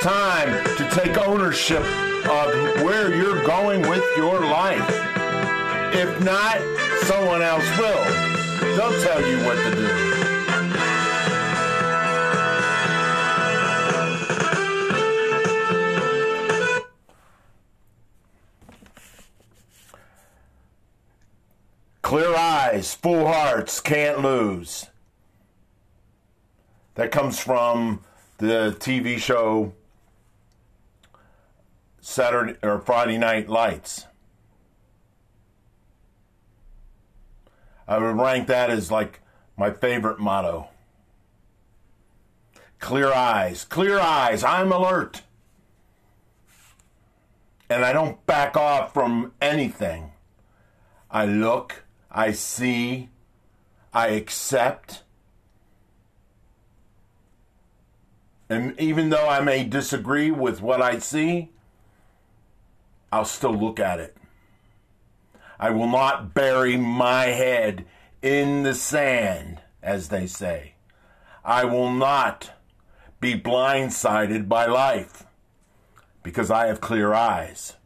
Time to take ownership of where you're going with your life. If not, someone else will. They'll tell you what to do. Clear eyes, full hearts, can't lose. That comes from the TV show Saturday or Friday Night Lights. I would rank that as like my favorite motto. Clear eyes, clear eyes, I'm alert. And I don't back off from anything. I look, I see, I accept. And even though I may disagree with what I see, I'll still look at it. I will not bury my head in the sand, as they say. I will not be blindsided by life because I have clear eyes.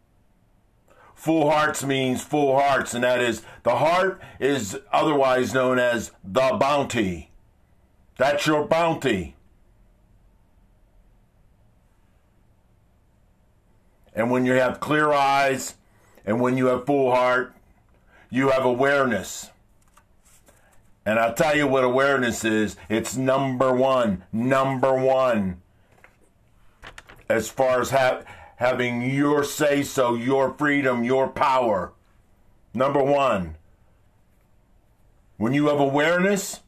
Full hearts means full hearts, and that is the heart is otherwise known as the bounty. That's your bounty. And when you have clear eyes and when you have full heart, you have awareness. And I'll tell you what awareness is it's number one, number one. As far as ha- having your say so, your freedom, your power. Number one. When you have awareness,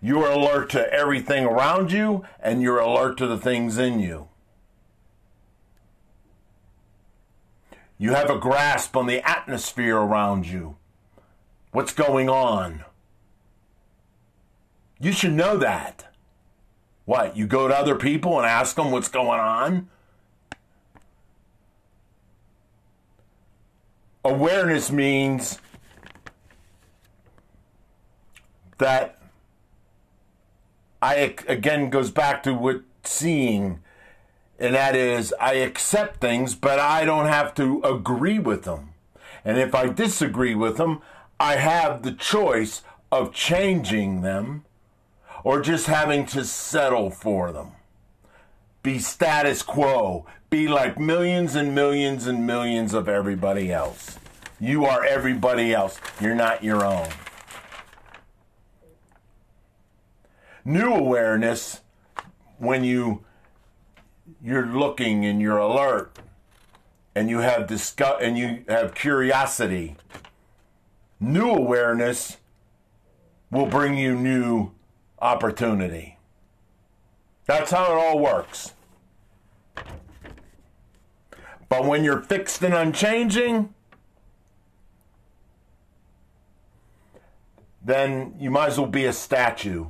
you're alert to everything around you and you're alert to the things in you. You have a grasp on the atmosphere around you. What's going on? You should know that. What? You go to other people and ask them what's going on? Awareness means that I again goes back to what seeing and that is I accept things, but I don't have to agree with them. And if I disagree with them, I have the choice of changing them or just having to settle for them. Be status quo. Be like millions and millions and millions of everybody else. You are everybody else. You're not your own. New awareness, when you you're looking and you're alert. And you have discuss and you have curiosity. New awareness will bring you new opportunity. That's how it all works. But when you're fixed and unchanging then you might as well be a statue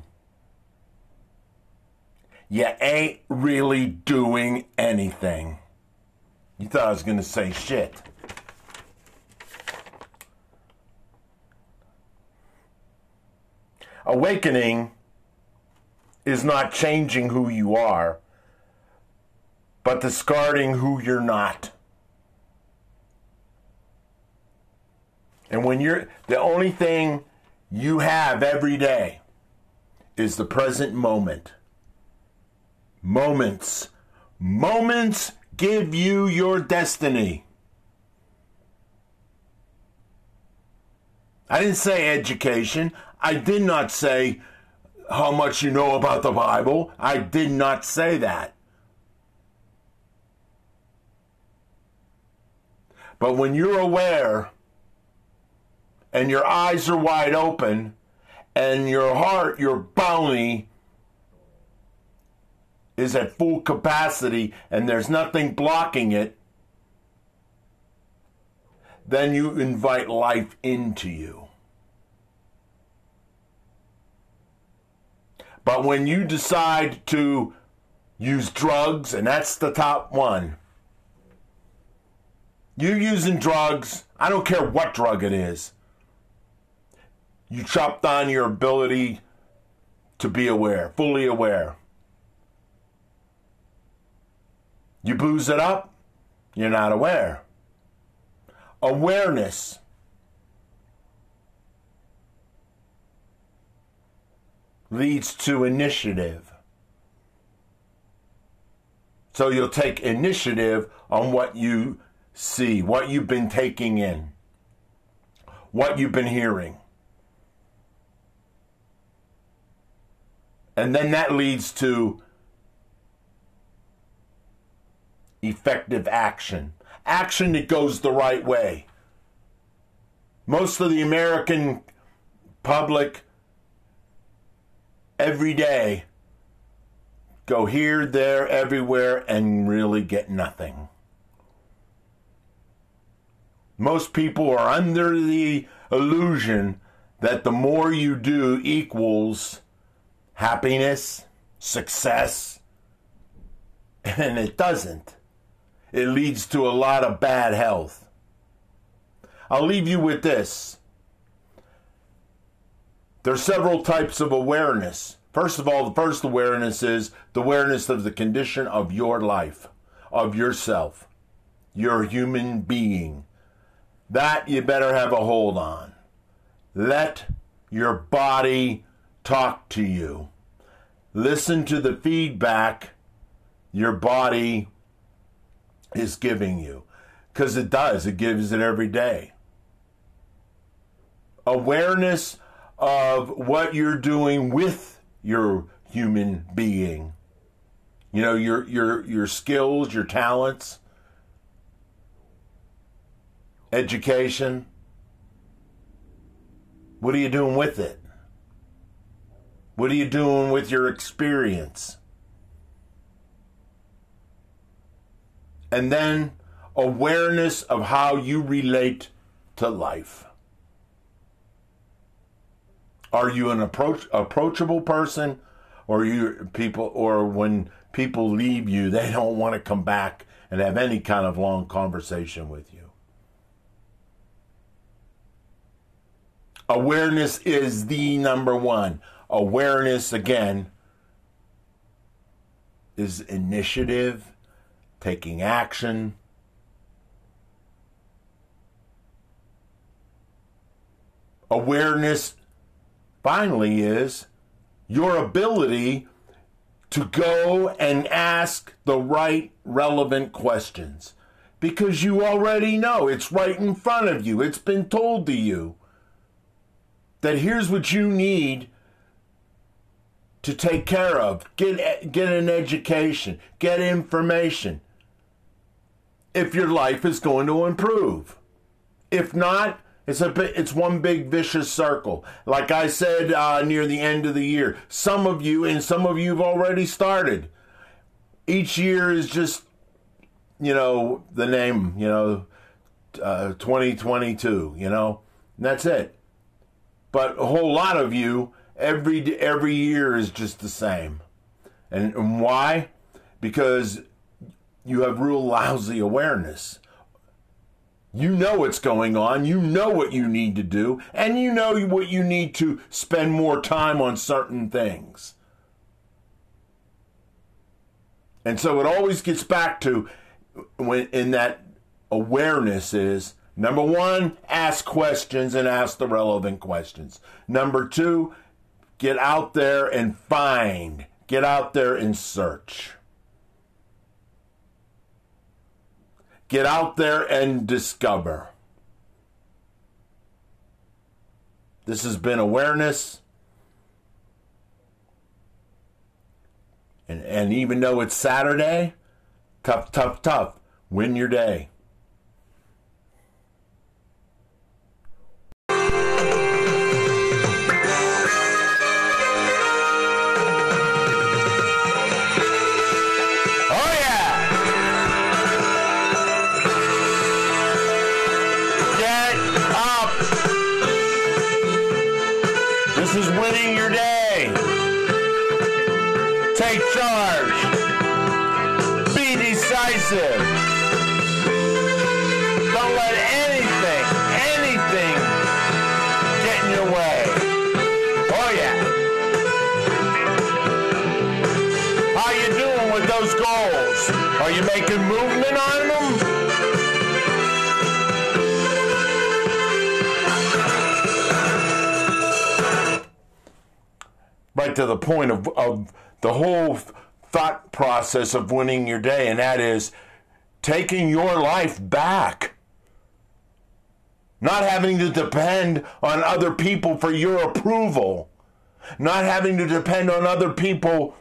you ain't really doing anything. You thought I was going to say shit. Awakening is not changing who you are, but discarding who you're not. And when you're the only thing you have every day is the present moment moments. Moments give you your destiny. I didn't say education. I did not say how much you know about the Bible. I did not say that. But when you're aware and your eyes are wide open and your heart, your bounty is at full capacity and there's nothing blocking it, then you invite life into you. But when you decide to use drugs, and that's the top one, you're using drugs, I don't care what drug it is, you chop down your ability to be aware, fully aware. You booze it up, you're not aware. Awareness. leads to initiative. So you'll take initiative on what you see, what you've been taking in, what you've been hearing. And then that leads to effective action. Action that goes the right way. Most of the American public every day go here, there, everywhere, and really get nothing. Most people are under the illusion that the more you do equals happiness, success, and it doesn't. It leads to a lot of bad health. I'll leave you with this. There's several types of awareness. First of all, the first awareness is the awareness of the condition of your life, of yourself, your human being. That you better have a hold on. Let your body talk to you. Listen to the feedback your body is giving you. Because it does, it gives it every day. Awareness of what you're doing with your human being. You know, your your your skills, your talents, education. What are you doing with it? What are you doing with your experience? And then awareness of how you relate to life. Are you an approach approachable person, or you people, or when people leave you, they don't want to come back and have any kind of long conversation with you? Awareness is the number one. Awareness again is initiative, taking action. Awareness finally is your ability to go and ask the right relevant questions because you already know it's right in front of you. It's been told to you that here's what you need to take care of. Get get an education, get information. If your life is going to improve. If not, it's a it's one big vicious circle. Like I said uh, near the end of the year, some of you and some of you have already started. Each year is just, you know, the name, you know, uh, 2022. You know, and that's it. But a whole lot of you, every every year is just the same, and, and why? Because you have real lousy awareness you know what's going on. You know what you need to do. And you know what you need to spend more time on certain things. And so it always gets back to when in that awareness is number one, ask questions and ask the relevant questions. Number two, get out there and find, get out there and search. Get out there and discover. This has been awareness. And, and even though it's Saturday, tough, tough, tough. Win your day. How you doing with those goals? Are you making movement on them? Right to the point of, of the whole thought process of winning your day, and that is taking your life back. Not having to depend on other people for your approval. Not having to depend on other people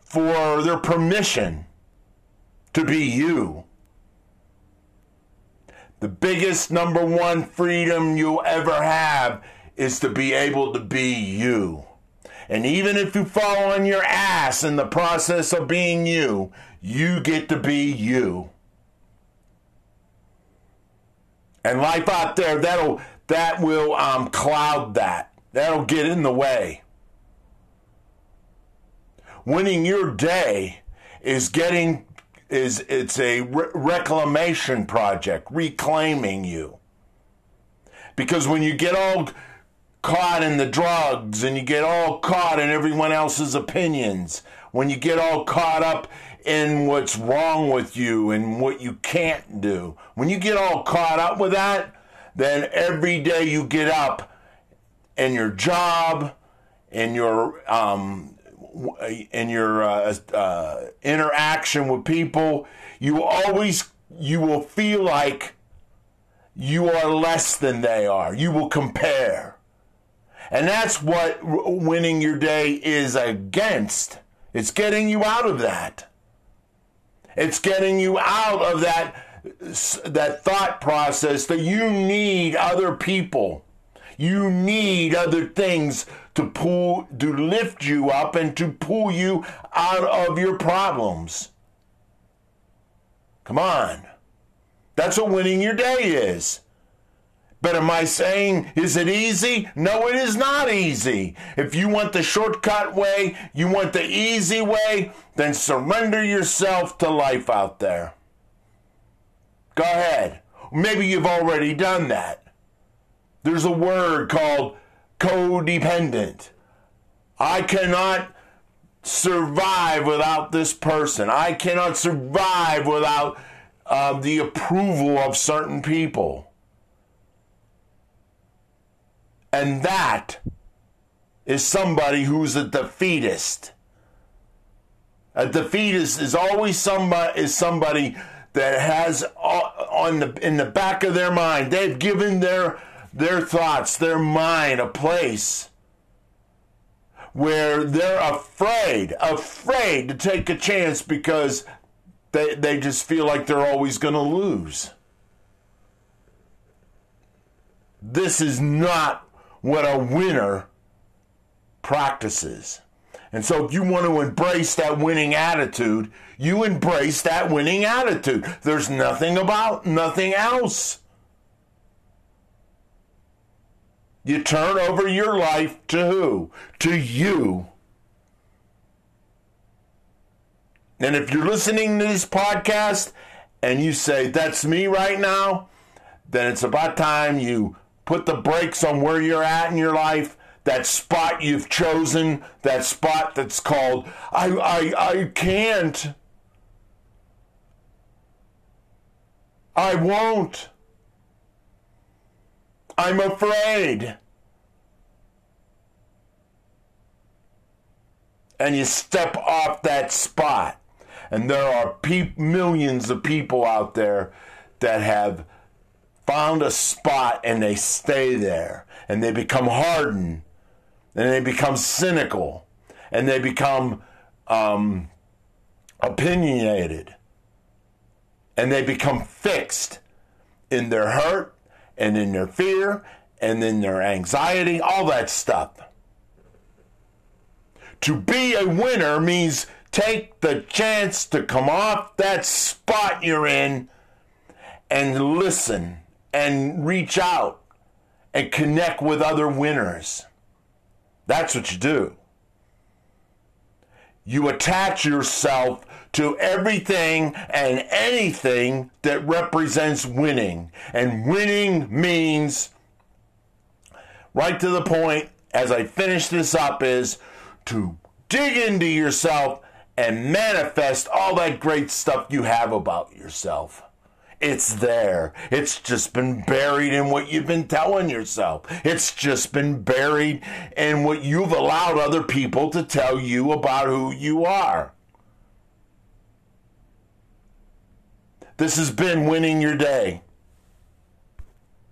for their permission to be you. The biggest number one freedom you'll ever have is to be able to be you. And even if you fall on your ass in the process of being you, you get to be you. And life out there, that'll that will um, cloud that. That'll get in the way. Winning your day is getting is it's a re- reclamation project, reclaiming you. Because when you get all caught in the drugs and you get all caught in everyone else's opinions, when you get all caught up in what's wrong with you and what you can't do, when you get all caught up with that, then every day you get up in your job, in your um, in your uh, uh, interaction with people, you always you will feel like you are less than they are. You will compare. And that's what winning your day is against. It's getting you out of that. It's getting you out of that that thought process that you need other people. You need other things to pull to lift you up and to pull you out of your problems. Come on. That's what winning your day is. But am I saying, is it easy? No, it is not easy. If you want the shortcut way, you want the easy way, then surrender yourself to life out there. Go ahead. Maybe you've already done that. There's a word called codependent. I cannot survive without this person. I cannot survive without uh, the approval of certain people. And that is somebody who's a defeatist. A defeatist is always somebody is somebody that has on the in the back of their mind they've given their their thoughts, their mind a place where they're afraid, afraid to take a chance because they they just feel like they're always going to lose. This is not what a winner practices. And so, if you want to embrace that winning attitude, you embrace that winning attitude. There's nothing about nothing else. You turn over your life to who? To you. And if you're listening to this podcast and you say, That's me right now, then it's about time you put the brakes on where you're at in your life that spot you've chosen that spot that's called i i i can't. I won't. I'm afraid. And you step off that spot. And there are pe- millions of people out there that have found a spot and they stay there and they become hardened and they become cynical and they become um, opinionated and they become fixed in their hurt and in their fear and in their anxiety, all that stuff. To be a winner means take the chance to come off that spot you're in and listen and reach out and connect with other winners. That's what you do. You attach yourself to everything and anything that represents winning. And winning means, right to the point, as I finish this up, is to dig into yourself and manifest all that great stuff you have about yourself. It's there. It's just been buried in what you've been telling yourself. It's just been buried in what you've allowed other people to tell you about who you are. This has been winning your day.